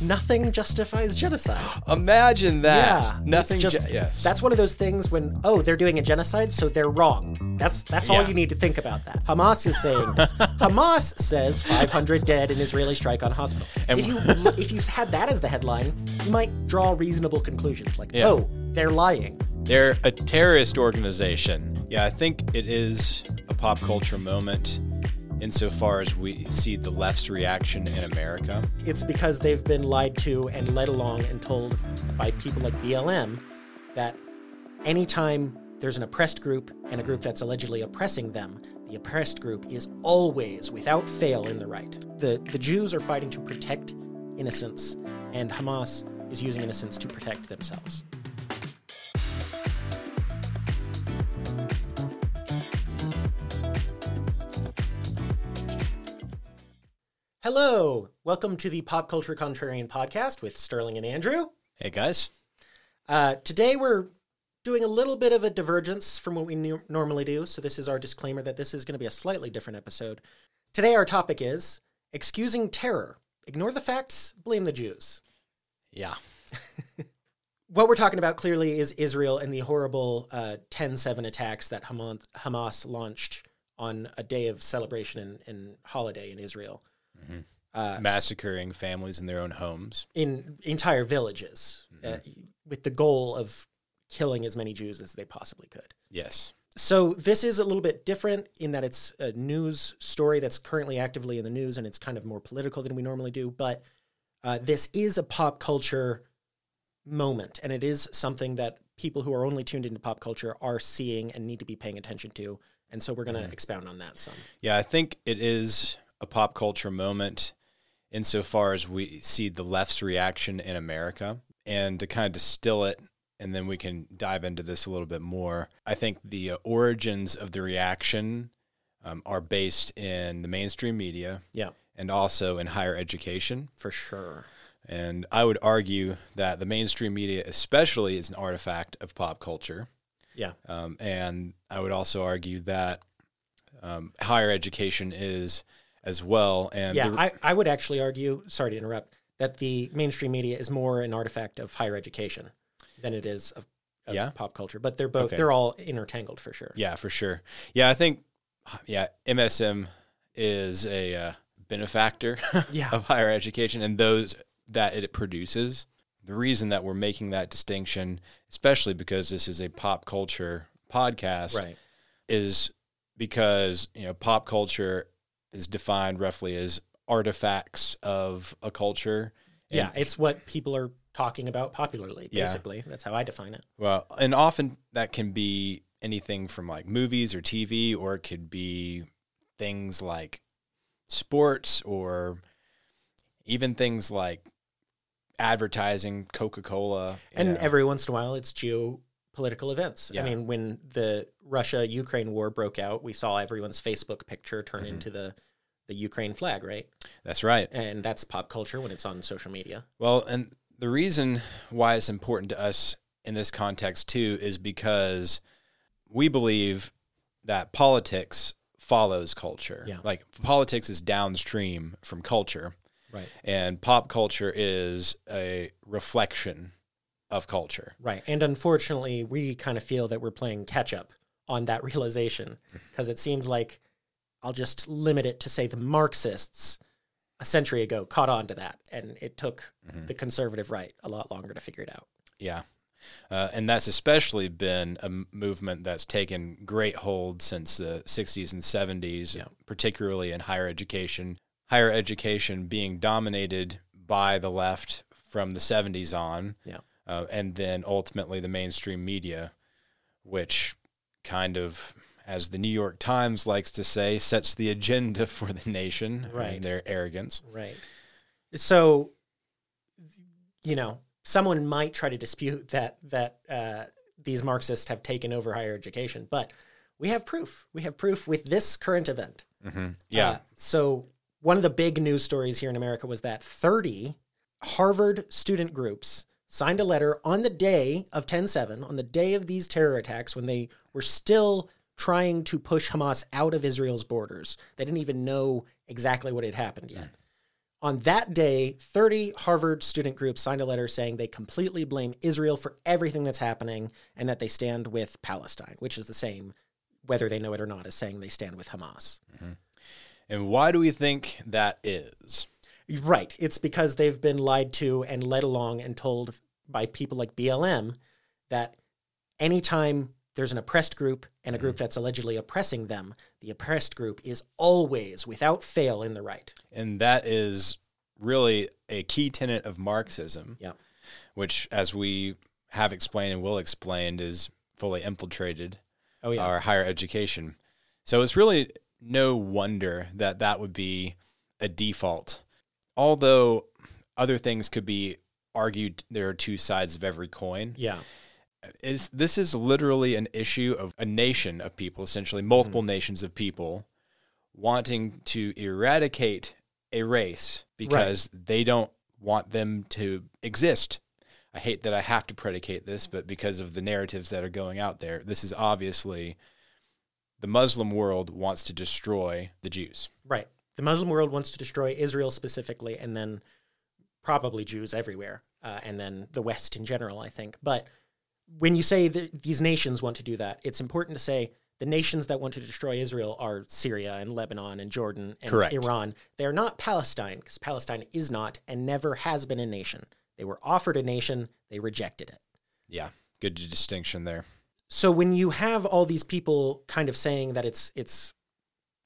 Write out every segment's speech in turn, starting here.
nothing justifies genocide. Imagine that. Yeah, Nothing. Just ge- yes. that's one of those things when oh they're doing a genocide, so they're wrong. That's that's all Yeah. you need to think about that. Hamas is saying this. Hamas says 500 dead in Israeli strike on hospital. if you if you had that as the headline, you might draw reasonable conclusions like Yeah. oh they're lying. They're a terrorist organization. Yeah, I think it is a pop culture moment insofar as we see the left's reaction in America. It's because they've been lied to and led along and told by people like BLM that anytime there's an oppressed group and a group that's allegedly oppressing them, the oppressed group is always, without fail, in the right. The, the Jews are fighting to protect innocence, and Hamas is using innocence to protect themselves. Hello, welcome to the Pop Culture Contrarian podcast with Sterling and Andrew. Hey guys. Uh, today we're doing a little bit of a divergence from what we nu- normally do, so this is our disclaimer that this is going to be a slightly different episode. Today our topic is excusing terror. Ignore the facts, blame the Jews. Yeah. What we're talking about clearly is Israel and the horrible uh, 10-7 attacks that Hamas, Hamas launched on a day of celebration and, and holiday in Israel. Uh, Massacring families in their own homes. in entire villages uh, with the goal of killing as many Jews as they possibly could. Yes. So this is a little bit different in that it's a news story that's currently actively in the news and it's kind of more political than we normally do, but uh, this is a pop culture moment and it is something that people who are only tuned into pop culture are seeing and need to be paying attention to. And so we're going to expound on that some. Yeah, I think it is a pop culture moment insofar as we see the left's reaction in America. And to kind of distill it, and then we can dive into this a little bit more. I think the uh, origins of the reaction um, are based in the mainstream media Yeah, and also in higher education. for sure. And I would argue that the mainstream media, especially, is an artifact of pop culture. Yeah. Um, and I would also argue that um, higher education is as well. And Yeah, the- I, I would actually argue, sorry to interrupt, that the mainstream media is more an artifact of higher education than it is of, of Yeah? pop culture. But they're both Okay. they're all intertangled for sure. yeah, for sure. Yeah, I think yeah, MSM is a uh, benefactor Yeah. of higher education and those that it produces. The reason that we're making that distinction, especially because this is a pop culture podcast, Right. is because you know pop culture is defined roughly as artifacts of a culture. Yeah, it's what people are talking about popularly, Yeah. basically. That's how I define it. Well, and often that can be anything from like movies or TV, or it could be things like sports or even things like advertising, Coca Cola. And every once in a while, it's geopolitical events. Yeah. I mean, when the Russia Ukraine war broke out, we saw everyone's Facebook picture turn Mm-hmm. into the, the Ukraine flag, right? that's right. And that's pop culture when it's on social media. Well, and the reason why it's important to us in this context too is because we believe that politics follows culture. Yeah. Like politics is downstream from culture. Right. and pop culture is a reflection of culture. Right. And unfortunately, we kind of feel that we're playing catch up on that realization because it seems like I'll just limit it to say the Marxists a century ago caught on to that. And it took the conservative right a lot longer to figure it out. Yeah. Uh, and that's especially been a movement that's taken great hold since the 60s and 70s, Yeah. particularly in higher education. Higher education being dominated by the left from the 70s on, Yeah. Uh, and then ultimately the mainstream media, which kind of, as the New York Times likes to say, sets the agenda for the nation Right. their arrogance. Right. So, you know, someone might try to dispute that that uh, these Marxists have taken over higher education, but we have proof. We have proof with this current event. Yeah. Uh, so one of the big news stories here in America was that 30 Harvard student groups signed a letter on the day of 10-7, on the day of these terror attacks, when they were still trying to push Hamas out of Israel's borders. They didn't even know exactly what had happened yet. On that day, 30 Harvard student groups signed a letter saying they completely blame Israel for everything that's happening and that they stand with Palestine, which is the same, whether they know it or not, as saying they stand with Hamas. Mm-hmm. And why do we think that is? Right. It's because they've been lied to and led along and told by people like BLM that anytime there's an oppressed group and a group mm-hmm. that's allegedly oppressing them, the oppressed group is always, without fail, in the right. And that is really a key tenet of Marxism, Yeah. which, as we have explained and will explain, is fully infiltrated Oh, yeah. our higher education. So it's really no wonder that that would be a default. Although other things could be argued, there are two sides of every coin. yeah. Is this is literally an issue of a nation of people, essentially multiple mm-hmm. nations of people, wanting to eradicate a race because they don't want them to exist. I hate that I have to predicate this, but because of the narratives that are going out there, this is obviously the Muslim world wants to destroy the Jews. Right. The Muslim world wants to destroy Israel specifically, and then probably Jews everywhere, uh, and then the West in general, I think. But when you say that these nations want to do that, it's important to say the nations that want to destroy Israel are Syria and Lebanon and Jordan and Correct. Iran. They are not Palestine, because Palestine is not and never has been a nation. They were offered a nation, they rejected it. Yeah, good distinction there. so when you have all these people kind of saying that it's it's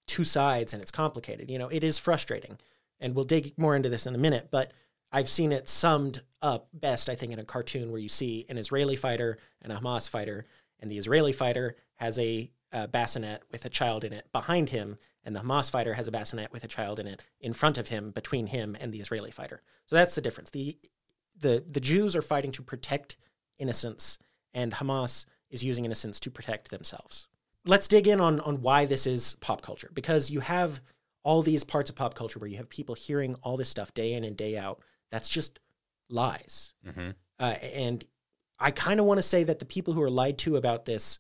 two sides and it's complicated you know it is frustrating and we'll dig more into this in a minute but i've seen it summed up best i think in a cartoon where you see an israeli fighter and a hamas fighter and the israeli fighter has a, uh bassinet with a child in it behind him and the hamas fighter has a bassinet with a child in it in front of him between him and the israeli fighter so that's the difference the the the jews are fighting to protect innocence and hamas is using innocence to protect themselves. Let's dig in on on why this is pop culture because you have all these parts of pop culture where you have people hearing all this stuff day in and day out. That's just lies. Mm-hmm. Uh, and I kind of want to say that the people who are lied to about this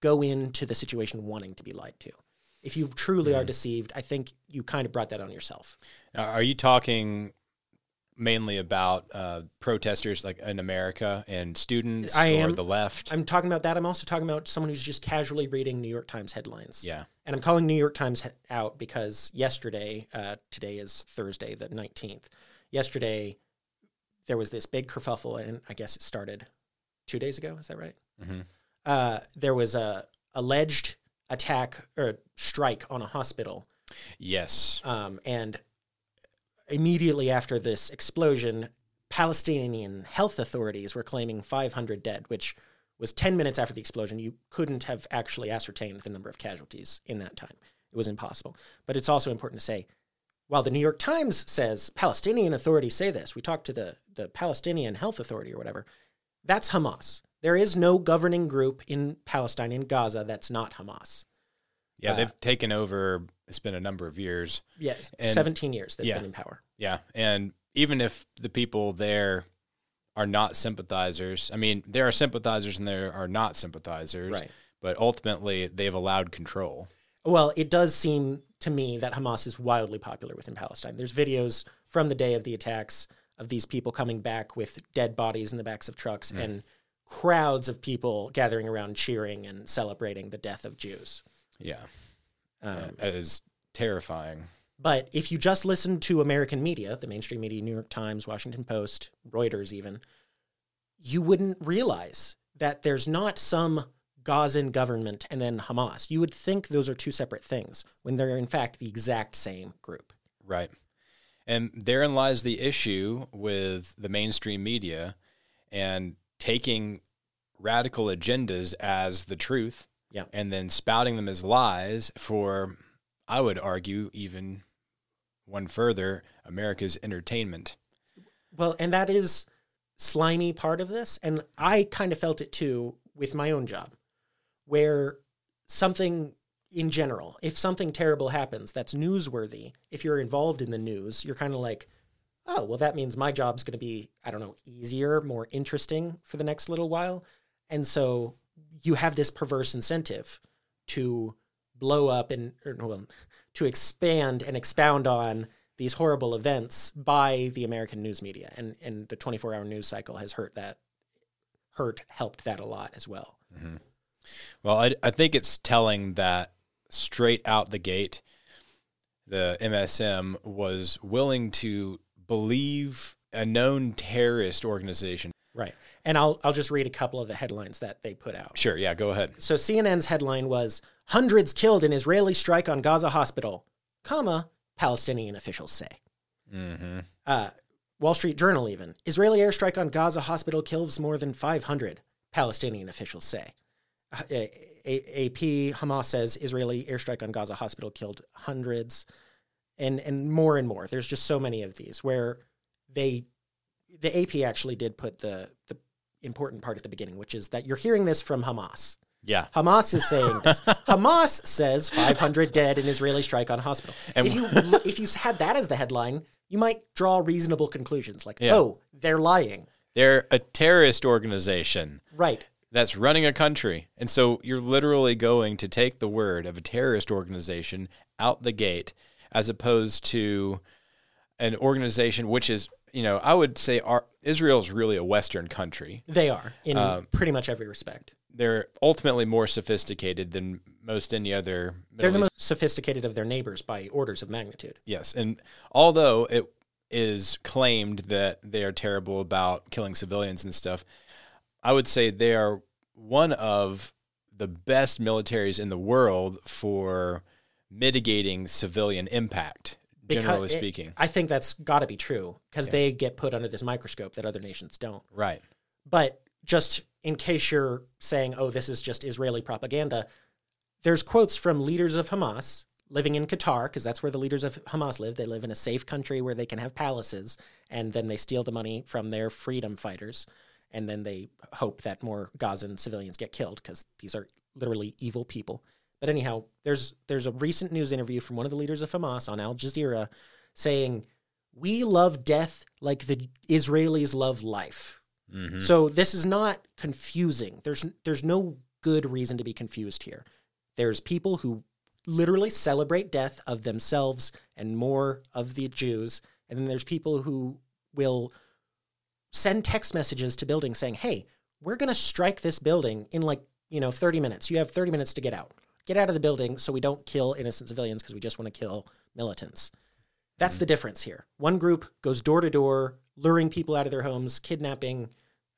go into the situation wanting to be lied to. If you truly are deceived, I think you kind of brought that on yourself. Now, are you talking mainly about uh, protesters like in America and students I or am- the left? I'm talking about that. I'm also talking about someone who's just casually reading New York Times headlines. yeah. And I'm calling New York Times he- out because yesterday, uh, today is Thursday, the 19th. Yesterday, there was this big kerfuffle, and I guess it started two days ago. Is that right? hmm Uh, there was a alleged attack or strike on a hospital, Yes. um, and immediately after this explosion, Palestinian health authorities were claiming 500 dead, which was 10 minutes after the explosion. You couldn't have actually ascertained the number of casualties in that time. It was impossible. But it's also important to say while the New York Times says Palestinian authorities say this, we talked to the, the Palestinian Health Authority or whatever, that's Hamas. There is no governing group in Palestine, in Gaza, that's not Hamas. Yeah, uh, they've taken over. It's been a number of years. Yes, And- 17 years they've yeah. been in power. Yeah, and even if the people there are not sympathizers, I mean, there are sympathizers and there are not sympathizers. Right. But ultimately, they've allowed control. Well, it does seem to me that Hamas is wildly popular within Palestine. There's videos from the day of the attacks of these people coming back with dead bodies in the backs of trucks and crowds of people gathering around cheering and celebrating the death of Jews. Yeah, Um, that is terrifying. But if you just listen to American media, the mainstream media, New York Times, Washington Post, Reuters, even, you wouldn't realize that there's not some Gazan government and then Hamas. You would think those are two separate things when they're in fact the exact same group. Right. And therein lies the issue with the mainstream media and taking radical agendas as the truth Yeah. and then spouting them as lies for, I would argue, even one further, America's entertainment. Well, and that is slimy part of this. And I kind of felt it too with my own job, where something in general, if something terrible happens that's newsworthy, if you're involved in the news, you're kind of like, oh, well, that means my job's going to be, I don't know, easier, more interesting for the next little while. And so you have this perverse incentive to blow up and, or, well, to expand and expound on these horrible events by the American news media, and and the 24 hour news cycle has hurt that, hurt helped that a lot as well. Mm-hmm. Well, I, I think it's telling that straight out the gate, the MSM was willing to believe a known terrorist organization. Right, and I'll I'll just read a couple of the headlines that they put out. Sure, yeah, go ahead. So CNN's headline was hundreds killed in Israeli strike on Gaza hospital, comma Palestinian officials say. Mm-hmm. Uh, Wall Street Journal even Israeli airstrike on Gaza hospital kills more than 500. Palestinian officials say. AP Hamas says Israeli airstrike on Gaza hospital killed hundreds, and and more and more. There's just so many of these where they, the AP actually did put the the important part at the beginning, which is that you're hearing this from Hamas. Yeah. Hamas is saying this. Hamas says 500 dead in Israeli strike on hospital. And- if you if you had that as the headline, you might draw reasonable conclusions like, Yeah. oh, they're lying. They're a terrorist organization Right. That's running a country. And so you're literally going to take the word of a terrorist organization out the gate as opposed to an organization which is, you know, I would say our, Israel's really a Western country. They are in Um, pretty much every respect. They're ultimately more sophisticated than most any other. They're the East- most sophisticated of their neighbors by orders of magnitude. Yes, and although it is claimed that they are terrible about killing civilians and stuff, I would say they are one of the best militaries in the world for mitigating civilian impact. Because Generally it- speaking, I think that's got to be true because they get put under this microscope that other nations don't. right? But just in case you're saying, oh, this is just Israeli propaganda, there's quotes from leaders of Hamas living in Qatar, because that's where the leaders of Hamas live. They live in a safe country where they can have palaces, and then they steal the money from their freedom fighters. And then they hope that more Gazan civilians get killed because these are literally evil people. But anyhow, there's there's a recent news interview from one of the leaders of Hamas on Al Jazeera saying, "We love death like the Israelis love life." Mm-hmm. So this is not confusing. There's there's no good reason to be confused here. There's people who literally celebrate death of themselves and more of the Jews, and then there's people who will send text messages to buildings saying, "Hey, we're going to strike this building in like, you know, 30 minutes. You have 30 minutes to get out. Get out of the building so we don't kill innocent civilians because we just want to kill militants." That's the difference here. One group goes door to door, luring people out of their homes, kidnapping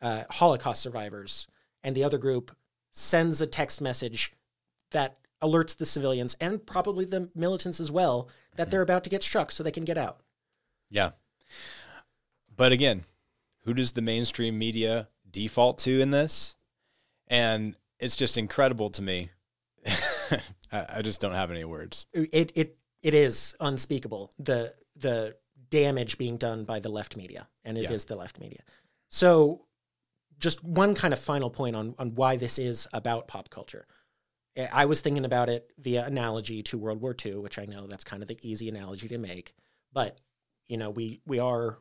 uh, Holocaust survivors, and the other group sends a text message that alerts the civilians and probably the militants as well that they're about to get struck so they can get out. Yeah. But again, who does the mainstream media default to in this? And it's just incredible to me. I, I just don't have any words. It it it is unspeakable the the damage being done by the left media, and it is Yeah. the left media. So, just one kind of final point on on why this is about pop culture. I- I was thinking about it via analogy to World War II, which I know that's kind of the easy analogy to make, but you know we we are,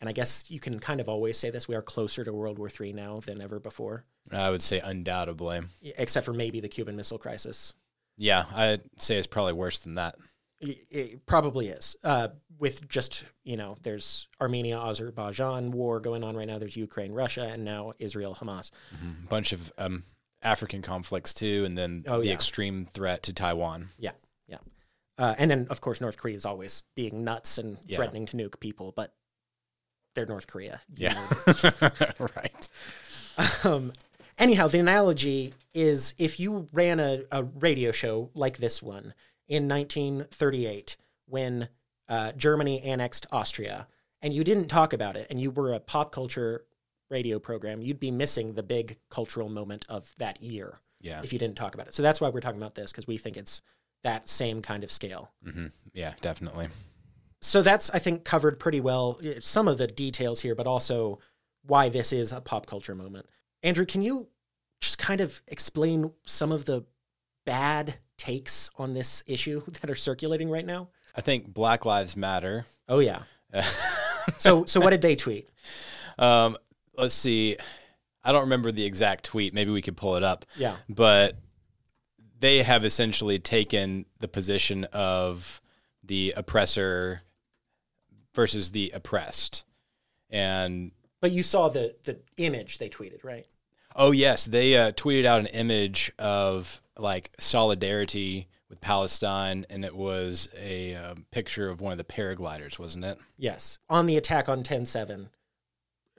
and I guess you can kind of always say this: we are closer to World War III now than ever before, I would say undoubtedly. except for maybe the Cuban Missile Crisis. Yeah, I'd say it's probably worse than that. It- probably is. Uh, with just, you know, there's Armenia Azerbaijan war going on right now. There's Ukraine, Russia, and now Israel, Hamas. A bunch of um, African conflicts too, and then Oh, the yeah. extreme threat to Taiwan. Yeah, yeah. Uh, and then, of course, North Korea is always being nuts and Yeah. threatening to nuke people, but they're North Korea. you Yeah, know. right. um, anyhow, the analogy is if you ran a, a radio show like this one in 1938 when uh, Germany annexed Austria and you didn't talk about it and you were a pop culture radio program, you'd be missing the big cultural moment of that year Yeah, if you didn't talk about it. So that's why we're talking about this because we think it's that same kind of scale. Mm-hmm. yeah, definitely. So that's, I think, covered pretty well eh, some of the details here, but also why this is a pop culture moment. Andrew, can you just kind of explain some of the bad takes on this issue that are circulating right now? I think Black Lives Matter. Oh yeah. So so what did they tweet? um, let's see. I don't remember the exact tweet. Maybe we could pull it up. Yeah. but they have essentially taken the position of the oppressor versus the oppressed. And But you saw the the image they tweeted, right? oh yes, they uh, tweeted out an image of like solidarity with Palestine, and it was a uh, picture of one of the paragliders, wasn't it? Yes. On the attack on 10-7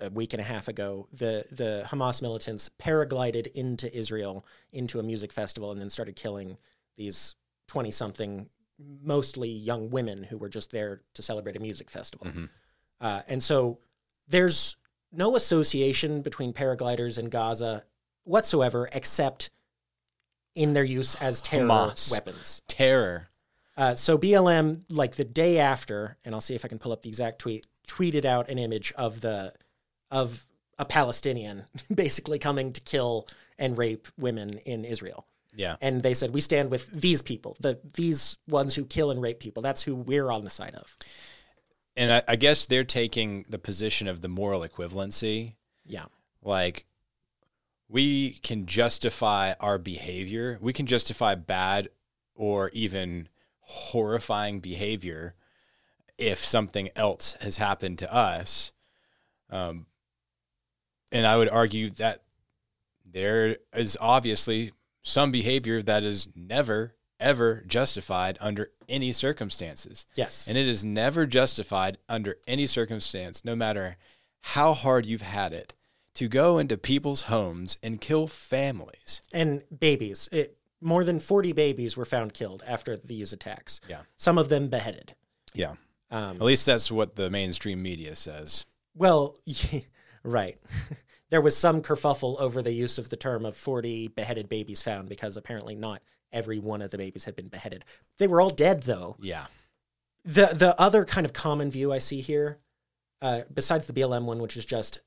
a week and a half ago, the the Hamas militants paraglided into Israel into a music festival and then started killing these 20 something mostly young women who were just there to celebrate a music festival. Uh, and so there's no association between paragliders and Gaza whatsoever except in their use as terror Hamas. weapons. Terror. Uh, so BLM, like the day after, and I'll see if I can pull up the exact tweet, tweeted out an image of the of a Palestinian basically coming to kill and rape women in Israel. Yeah. And they said, "We stand with these people, the these ones who kill and rape people. That's who we're on the side of." And I, I guess they're taking the position of the moral equivalency. Yeah, Like, we can justify our behavior. We can justify bad or even horrifying behavior if something else has happened to us. Um, and I would argue that there is obviously some behavior that is never, ever justified under any circumstances. yes, And it is never justified under any circumstance, no matter how hard you've had it, to go into people's homes and kill families. and babies. It, more than forty babies were found killed after these attacks. Yeah. some of them beheaded. Yeah. Um, At least that's what the mainstream media says. Well, right. there was some kerfuffle over the use of the term of 40 beheaded babies found because apparently not every one of the babies had been beheaded. They were all dead though. Yeah. The the other kind of common view I see here, uh, besides the BLM one, which is just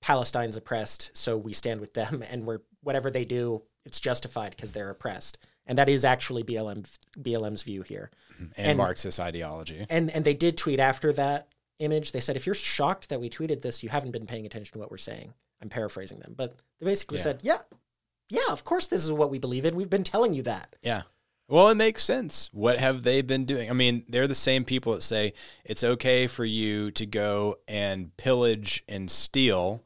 Palestine's oppressed, so we stand with them, and we're whatever they do, it's justified because they're oppressed, and that is actually BLM BLM's view here. And, And- Marxist ideology. And and they did tweet after that image. They said, if you're shocked that we tweeted this, you haven't been paying attention to what we're saying. I'm paraphrasing them, but they basically Yeah. said, yeah, yeah, of course this is what we believe in. We've been telling you that. Yeah. Well, it makes sense. What have they been doing? I mean, they're the same people that say it's okay for you to go and pillage and steal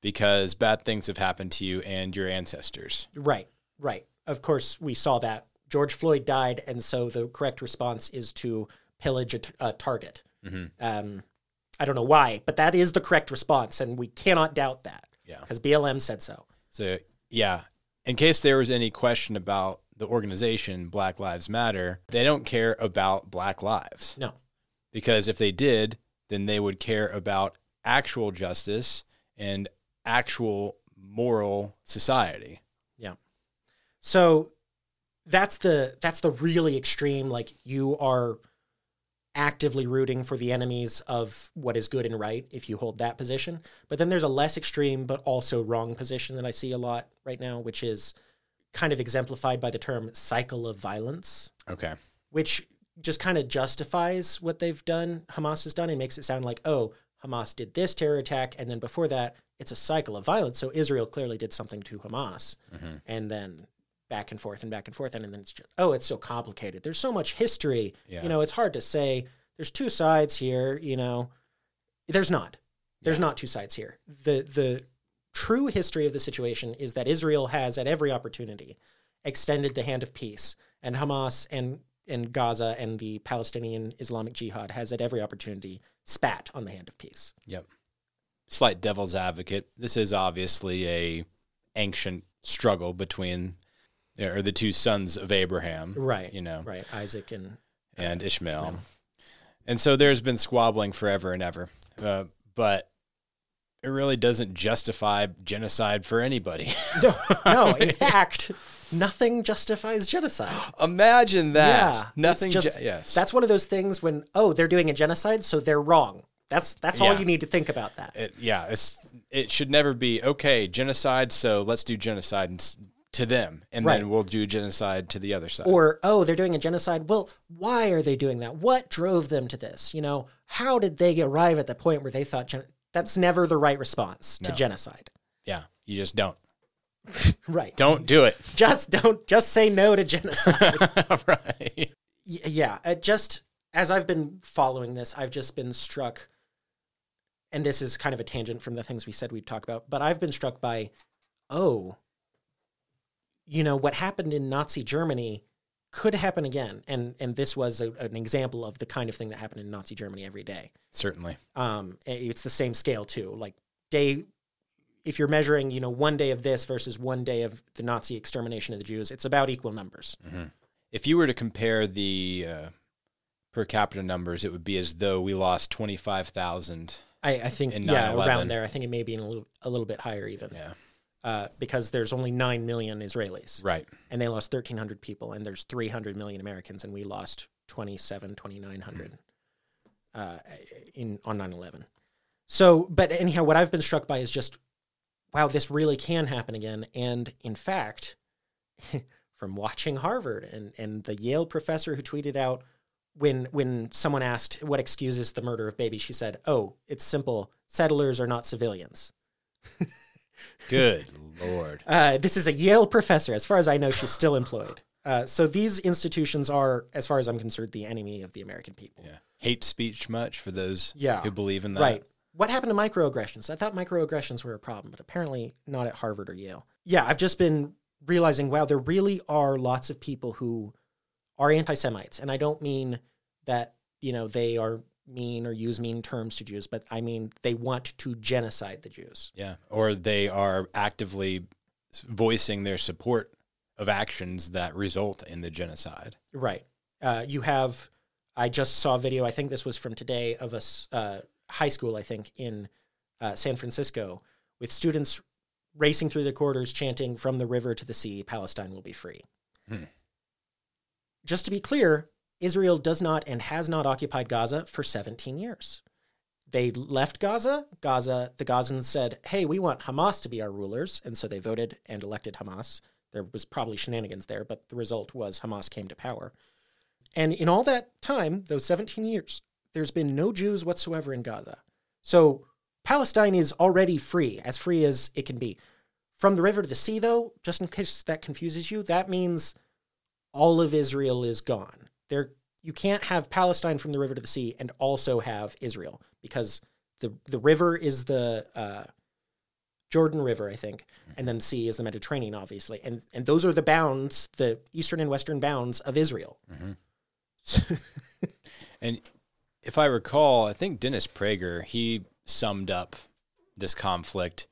because bad things have happened to you and your ancestors. Right, right. Of course, we saw that George Floyd died, and so the correct response is to pillage a, t- a target. Um, I don't know why, but that is the correct response, and we cannot doubt that Yeah. because BLM said so. So, yeah, in case there was any question about the organization Black Lives Matter, they don't care about black lives. No, Because if they did, then they would care about actual justice and actual moral society. Yeah. So that's the that's the really extreme like you are actively rooting for the enemies of what is good and right if you hold that position. But then there's a less extreme but also wrong position that I see a lot right now which is kind of exemplified by the term cycle of violence, Okay. which just kind of justifies what they've done, Hamas has done and makes it sound like, "Oh, Hamas did this terror attack and then before that it's a cycle of violence. So Israel clearly did something to Hamas." Mm-hmm. and then back and forth and back and forth and then it's just oh it's so complicated. There's so much history. Yeah. you know it's hard to say there's two sides here you know. There's not. There's not two sides here. The the true history of the situation is that Israel has at every opportunity extended the hand of peace and Hamas and and Gaza and the Palestinian Islamic Jihad has at every opportunity spat on the hand of peace. Yep. Slight devil's advocate. This is obviously a ancient struggle between or the two sons of Abraham, right you know, right Isaac and and Ishmael. And so there's been squabbling forever and ever. Uh, but it really doesn't justify genocide for anybody. no, no in fact nothing justifies genocide Imagine that. Yeah, Nothing just ju- yes. That's one of those things when oh they're doing a genocide, so they're wrong. That's that's all Yeah. you need to think about that. it, yeah, it's it should never be okay, genocide, so let's do genocide and to them and Right. then we'll do genocide to the other side. Or oh they're doing a genocide. Well, why are they doing that? What drove them to this? You know, how did they arrive at the point where they thought gen- that's never the right response to genocide? yeah, you just don't. Right. Don't do it. Just don't just say no to genocide. right. Yeah, uh, just as I've been following this, I've just been struck, and this is kind of a tangent from the things we said we'd talk about, but I've been struck by, oh, you know, what happened in Nazi Germany could happen again. And and this was a, an example of the kind of thing that happened in Nazi Germany every day. Certainly. Um, it's the same scale too. Like day, if you're measuring, you know, one day of this versus one day of the Nazi extermination of the Jews, it's about equal numbers. Mm-hmm. If you were to compare the uh, per capita numbers, it would be as though we lost twenty five thousand. I, I think yeah, around there. I think it may be a little a little bit higher even. Yeah. Uh, because there's only 9 million Israelis. Right. And they lost 1,300 people, and there's 300 million Americans, and we lost 27, 2,900 mm. uh, in, on 9 11. So, but anyhow, what I've been struck by is just, wow, this really can happen again. And in fact, from watching Harvard and, and the Yale professor who tweeted out when when someone asked what excuses the murder of babies, she said, "Oh, it's simple. Settlers are not civilians." Good lord. Uh, this is a Yale professor. As far as I know, she's still employed. Uh, so these institutions are, as far as I'm concerned, the enemy of the American people. Yeah. Hate speech much for those yeah. who believe in that. Right. What happened to microaggressions? I thought microaggressions were a problem, but apparently not at Harvard or Yale. Yeah, I've just been realizing, wow, there really are lots of people who are anti Semites. And I don't mean that, you know, they are mean or use mean terms to Jews, but I mean they want to genocide the Jews. Yeah, or they are actively voicing their support of actions that result in the genocide. Right. Uh, you have. I just saw a video. I think this was from today of a uh, high school. I think in uh, San Francisco with students racing through the corridors chanting "From the river to the sea, Palestine will be free." Hmm. Just to be clear, Israel does not and has not occupied Gaza for 17 years. They left Gaza. Gaza, the Gazans said, "Hey, we want Hamas to be our rulers," and so they voted and elected Hamas. There was probably shenanigans there, but the result was Hamas came to power. And in all that time, those 17 years, there's been no Jews whatsoever in Gaza. So Palestine is already free, as free as it can be. From the river to the sea, though, just in case that confuses you, that means all of Israel is gone there you can't have Palestine from the river to the sea and also have Israel because the the river is the uh, Jordan River, I think, and then the sea is the Mediterranean, obviously, and and those are the bounds, the eastern and western bounds of Israel. Mm-hmm. and if I recall, I think Dennis Prager he summed up this conflict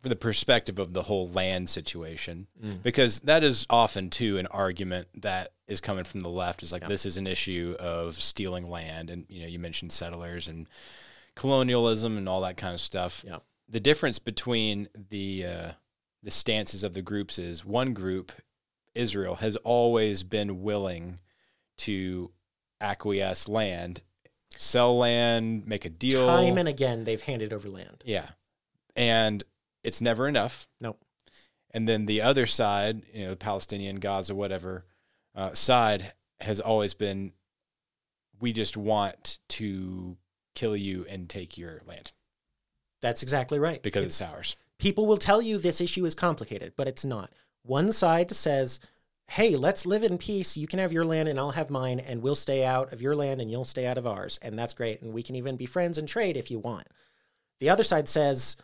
from the perspective of the whole land situation, mm. because that is often too an argument that is coming from the left is like yeah. this is an issue of stealing land, and you know you mentioned settlers and colonialism and all that kind of stuff. Yeah. The difference between the uh, the stances of the groups is one group, Israel, has always been willing to acquiesce land, sell land, make a deal. Time and again, they've handed over land. Yeah, and it's never enough. Nope. And then the other side, you know, the Palestinian, Gaza, whatever uh, side has always been, we just want to kill you and take your land. That's exactly right. Because it's, it's ours. People will tell you this issue is complicated, but it's not. One side says, hey, let's live in peace. You can have your land and I'll have mine, and we'll stay out of your land and you'll stay out of ours. And that's great. And we can even be friends and trade if you want. The other side says,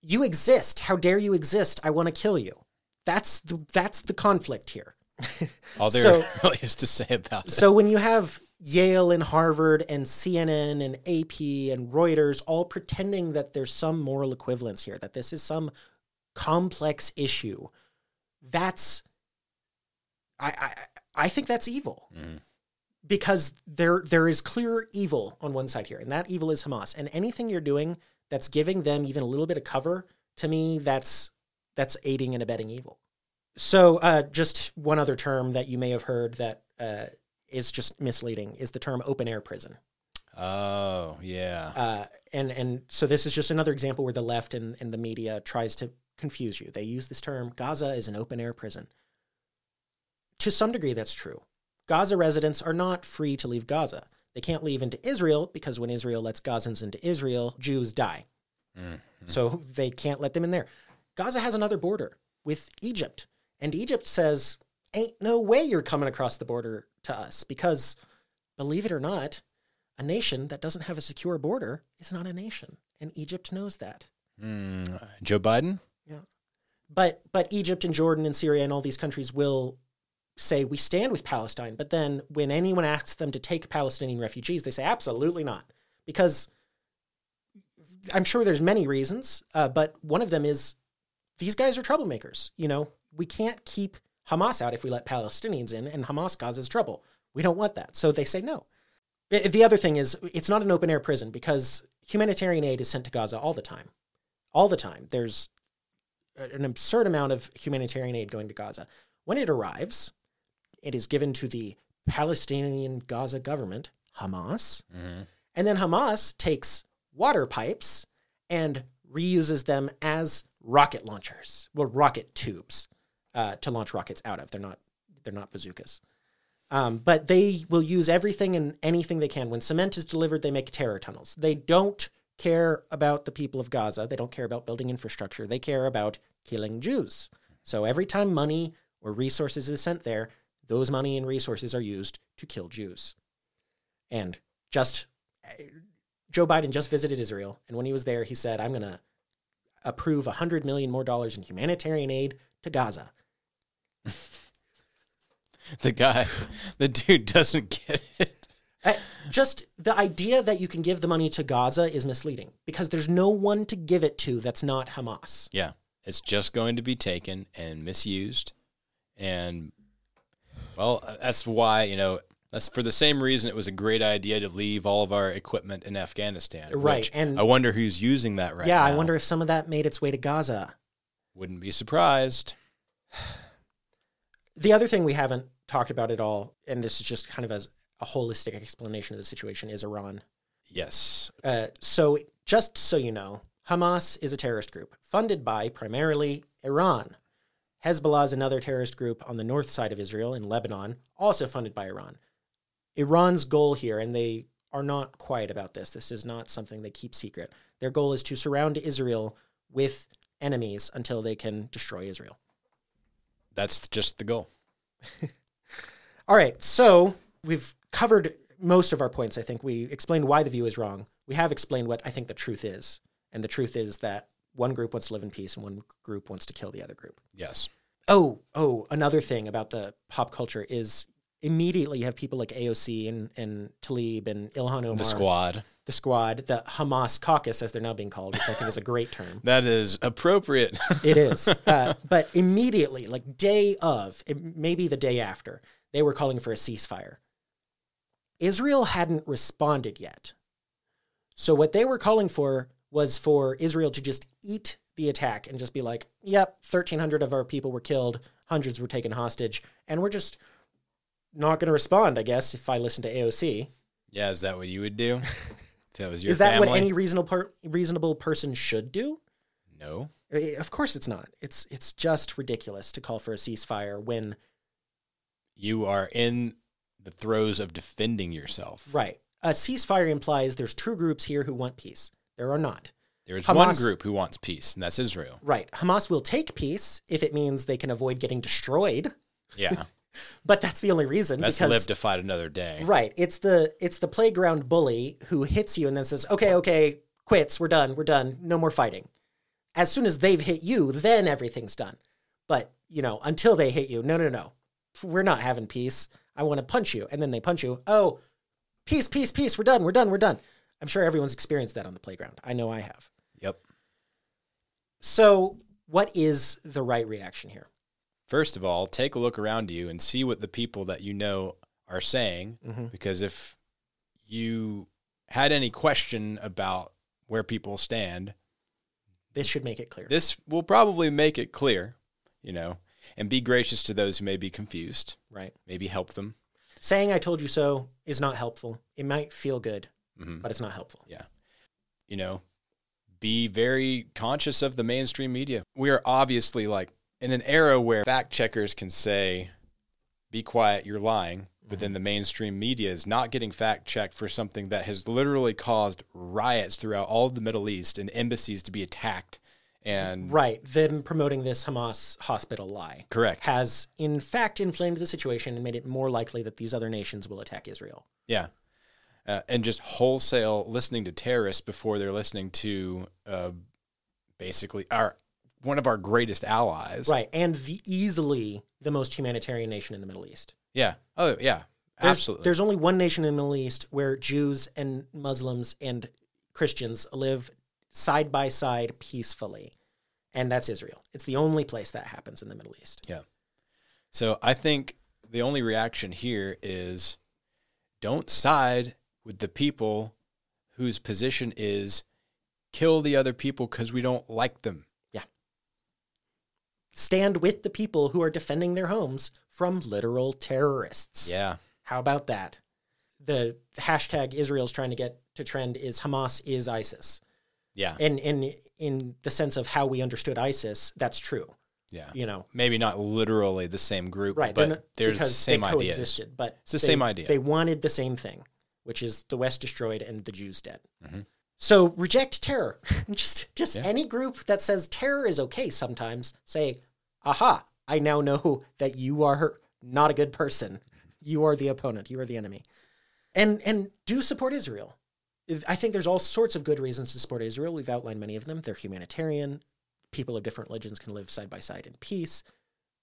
you exist. How dare you exist? I want to kill you. That's the that's the conflict here. All there so, really is to say about it. So when you have Yale and Harvard and CNN and AP and Reuters all pretending that there's some moral equivalence here, that this is some complex issue, that's I I, I think that's evil. Mm. Because there there is clear evil on one side here, and that evil is Hamas. And anything you're doing that's giving them even a little bit of cover, to me, that's that's aiding and abetting evil. So, uh, just one other term that you may have heard that uh, is just misleading is the term open air prison. Oh, yeah. Uh, and and so this is just another example where the left and, and the media tries to confuse you. They use this term Gaza is an open air prison. To some degree, that's true. Gaza residents are not free to leave Gaza. They can't leave into Israel because when Israel lets Gazans into Israel, Jews die. Mm-hmm. So they can't let them in there. Gaza has another border with Egypt. And Egypt says, ain't no way you're coming across the border to us because believe it or not, a nation that doesn't have a secure border is not a nation, and Egypt knows that. Mm, Joe Biden? Yeah. But but Egypt and Jordan and Syria and all these countries will say we stand with Palestine. But then when anyone asks them to take Palestinian refugees, they say absolutely not, because I'm sure there's many reasons, uh, but one of them is these guys are troublemakers. You know, we can't keep Hamas out if we let Palestinians in, and Hamas causes trouble. We don't want that, so they say no. The other thing is, it's not an open air prison because humanitarian aid is sent to Gaza all the time. All the time. There's an absurd amount of humanitarian aid going to Gaza. When it arrives, it is given to the Palestinian Gaza government, Hamas, Mm-hmm. and then Hamas takes water pipes and reuses them as rocket launchers, well, rocket tubes uh, to launch rockets out of. They're not they're not bazookas. Um, but they will use everything and anything they can. When cement is delivered, they make terror tunnels. They don't care about the people of Gaza. They don't care about building infrastructure. They care about killing Jews. So every time money or resources is sent there, those money and resources are used to kill Jews. And just Joe Biden just visited Israel, and when he was there, he said, "I'm going to approve 100 million more dollars in humanitarian aid to Gaza." The guy, the dude doesn't get it. Uh, just the idea that you can give the money to Gaza is misleading because there's no one to give it to that's not Hamas. Yeah. It's just going to be taken and misused. And, well, that's why, you know, that's for the same reason it was a great idea to leave all of our equipment in Afghanistan. Right, and- I wonder who's using that right now. yeah, now. I wonder if some of that made its way to Gaza. Wouldn't be surprised. The other thing we haven't talked about at all, and this is just kind of a, a holistic explanation of the situation, is Iran. Yes. Uh, so, just so you know, Hamas is a terrorist group funded by primarily Iran. Hezbollah is another terrorist group on the north side of Israel in Lebanon, also funded by Iran. Iran's goal here, and they are not quiet about this, this is not something they keep secret. Their goal is to surround Israel with enemies until they can destroy Israel. That's just the goal. All right, so we've covered most of our points. I think we explained why the view is wrong. We have explained what I think the truth is. And the truth is that one group wants to live in peace and one group wants to kill the other group. Yes. Oh, oh, another thing about the pop culture is immediately you have people like AOC and, and Tlaib and Ilhan Omar. The squad. The squad, the Hamas caucus, as they're now being called, which I think is a great term. That is appropriate. It is. Uh, but immediately, like day of, maybe the day after, they were calling for a ceasefire. Israel hadn't responded yet. So what they were calling for was for Israel to just eat the attack and just be like, yep, 1,300 of our people were killed, hundreds were taken hostage, and we're just not going to respond, I guess, if I listen to AOC. yeah, is that what you would do? If that was your is that family? what any reasonable per- reasonable person should do? No. Of course it's not. It's it's just ridiculous to call for a ceasefire when You are in the throes of defending yourself. Right. A ceasefire implies there's two groups here who want peace. There are not. There is one group who wants peace, and that's Israel. Right. Hamas will take peace if it means they can avoid getting destroyed, Yeah. but that's the only reason Let's because live to fight another day. right, it's the it's the playground bully who hits you and then says, "Okay, okay, quits. We're done. We're done. No more fighting." As soon as they've hit you, then everything's done. But, you know, until they hit you, no, no, no. We're not having peace. I want to punch you. And then they punch you. Oh, peace, peace, peace. We're done. We're done. We're done. I'm sure everyone's experienced that on the playground. I know I have. Yep. So, what is the right reaction here? First of all, take a look around you and see what the people that you know are saying. Mhm. Because if you had any question about where people stand, This should make it clear. this will probably make it clear, you know, and be gracious to those who may be confused. right. Maybe help them. Saying I told you so is not helpful. It might feel good, Mhm. but it's not helpful. Yeah. You know, be very conscious of the mainstream media. We are obviously like in an era where fact checkers can say, be quiet, you're lying. But then the mainstream media is not getting fact checked for something that has literally caused riots throughout all of the Middle East and embassies to be attacked And Right. Them promoting this Hamas hospital lie correct. has, in fact, inflamed the situation and made it more likely that these other nations will attack Israel. Yeah. Uh, and just wholesale listening to terrorists before they're listening to uh, basically our one of our greatest allies. Right. And the easily the most humanitarian nation in the Middle East. Yeah. Oh, yeah. There's, Absolutely. There's only one nation in the Middle East where Jews and Muslims and Christians live side by side peacefully, and that's Israel. It's the only place that happens in the Middle East. Yeah. So I think the only reaction here is don't side with the people whose position is kill the other people because we don't like them. Stand with the people who are defending their homes from literal terrorists. Yeah. How about that? The hashtag Israel's trying to get to trend is Hamas is ISIS. Yeah. And in in the sense of how we understood ISIS, that's true. Yeah. You know, Maybe not literally the same group, right? but they're they're the same they ideas. but It's the they- same idea. They wanted the same thing, which is the West destroyed and the Jews dead. Mhm. So reject terror. just just Yeah. any group that says terror is okay sometimes say, "Aha! I now know that you are not a good person. You are the opponent. You are the enemy." And and do support Israel. I think there's all sorts of good reasons to support Israel. We've outlined many of them. They're humanitarian. People of different religions can live side by side in peace.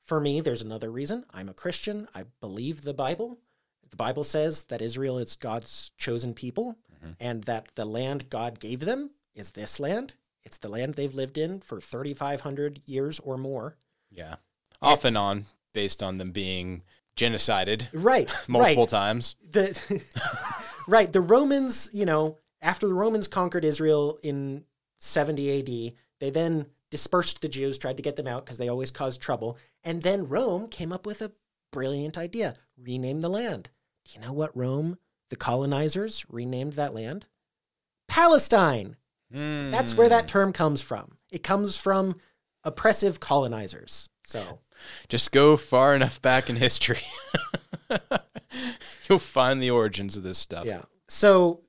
For me, there's another reason. I'm a Christian. I believe the Bible. The Bible says that Israel is God's chosen people Mhm. and that the land God gave them is this land. It's the land they've lived in for 3,500 years or more. Yeah. Off and on, based on them being genocided Right. multiple right. times. the right the romans you know after the romans conquered israel in 70 ad they then dispersed the jews tried to get them out because they always caused trouble and then rome came up with a brilliant idea rename the land do you know what rome the colonizers renamed that land palestine that's where that Mm. term comes from it comes from oppressive colonizers so Just go far enough back in history. You'll find the origins of this stuff. Yeah. So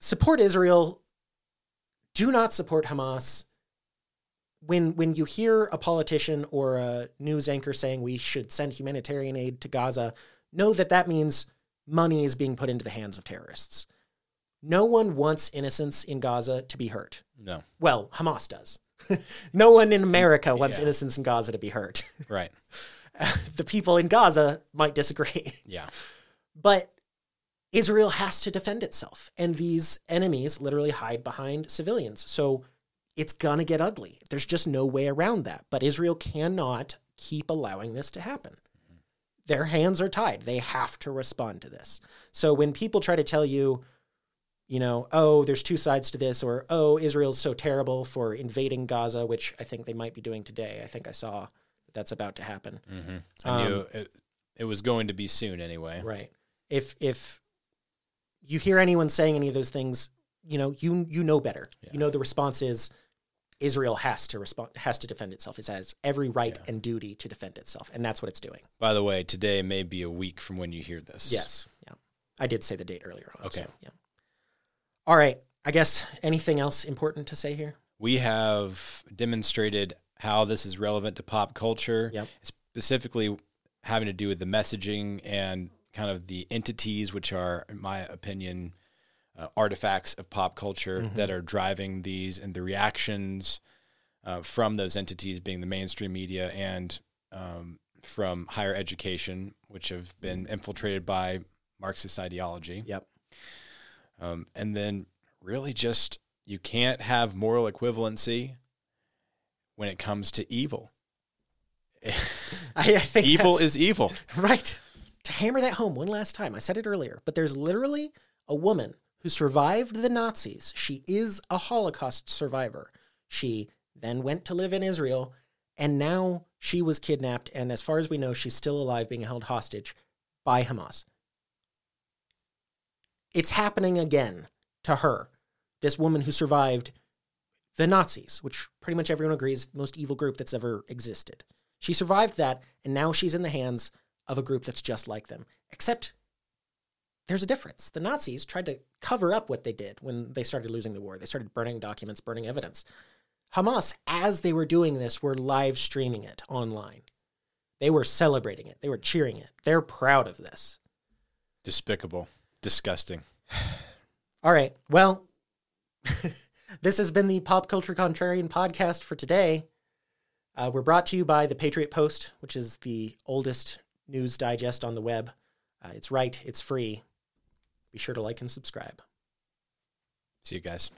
support Israel. Do not support Hamas. When when you hear a politician or a news anchor saying we should send humanitarian aid to Gaza, know that that means money is being put into the hands of terrorists. No one wants innocents in Gaza to be hurt. No. Well, Hamas does. no one in America wants Yeah. innocents in Gaza to be hurt. Right. the people in Gaza might disagree. Yeah. But Israel has to defend itself, and these enemies literally hide behind civilians. So it's gonna get ugly. There's just no way around that. But Israel cannot keep allowing this to happen. Their hands are tied. They have to respond to this. So when people try to tell you, you know, oh, there's two sides to this, or oh, Israel's so terrible for invading Gaza, which I think they might be doing today. I think I saw that that's about to happen. hmm I Um, knew it, it was going to be soon anyway. Right. If if you hear anyone saying any of those things, you know, you you know better. Yeah. You know the response is Israel has to respond has to defend itself. It has every right Yeah. and duty to defend itself, and that's what it's doing. By the way, today may be a week from when you hear this. Yes. Yeah. I did say the date earlier on. Okay. so, yeah. All right. I guess anything else important to say here? We have demonstrated how this is relevant to pop culture, Yep. specifically having to do with the messaging and kind of the entities, which are, in my opinion, uh, artifacts of pop culture Mhm. that are driving these and the reactions uh, from those entities being the mainstream media and um, from higher education, which have been infiltrated by Marxist ideology. Yep. Um, and then really just you can't have moral equivalency when it comes to evil. I, I think evil is evil. Right. To hammer that home one last time, I said it earlier, but there's literally a woman who survived the Nazis. She is a Holocaust survivor. She then went to live in Israel, and now she was kidnapped, and as far as we know, she's still alive being held hostage by Hamas. It's happening again to her, this woman who survived the Nazis, which pretty much everyone agrees is the most evil group that's ever existed. She survived that, and now she's in the hands of a group that's just like them. Except there's a difference. The Nazis tried to cover up what they did when they started losing the war. They started burning documents, burning evidence. Hamas, as they were doing this, were live streaming it online. They were celebrating it. They were cheering it. They're proud of this. Despicable. Disgusting. All right. Well, this has been the Pop Culture Contrarian podcast for today. Uh, we're brought to you by the Patriot Post, which is the oldest news digest on the web. Uh, it's right, it's free. Be sure to like and subscribe. See you guys.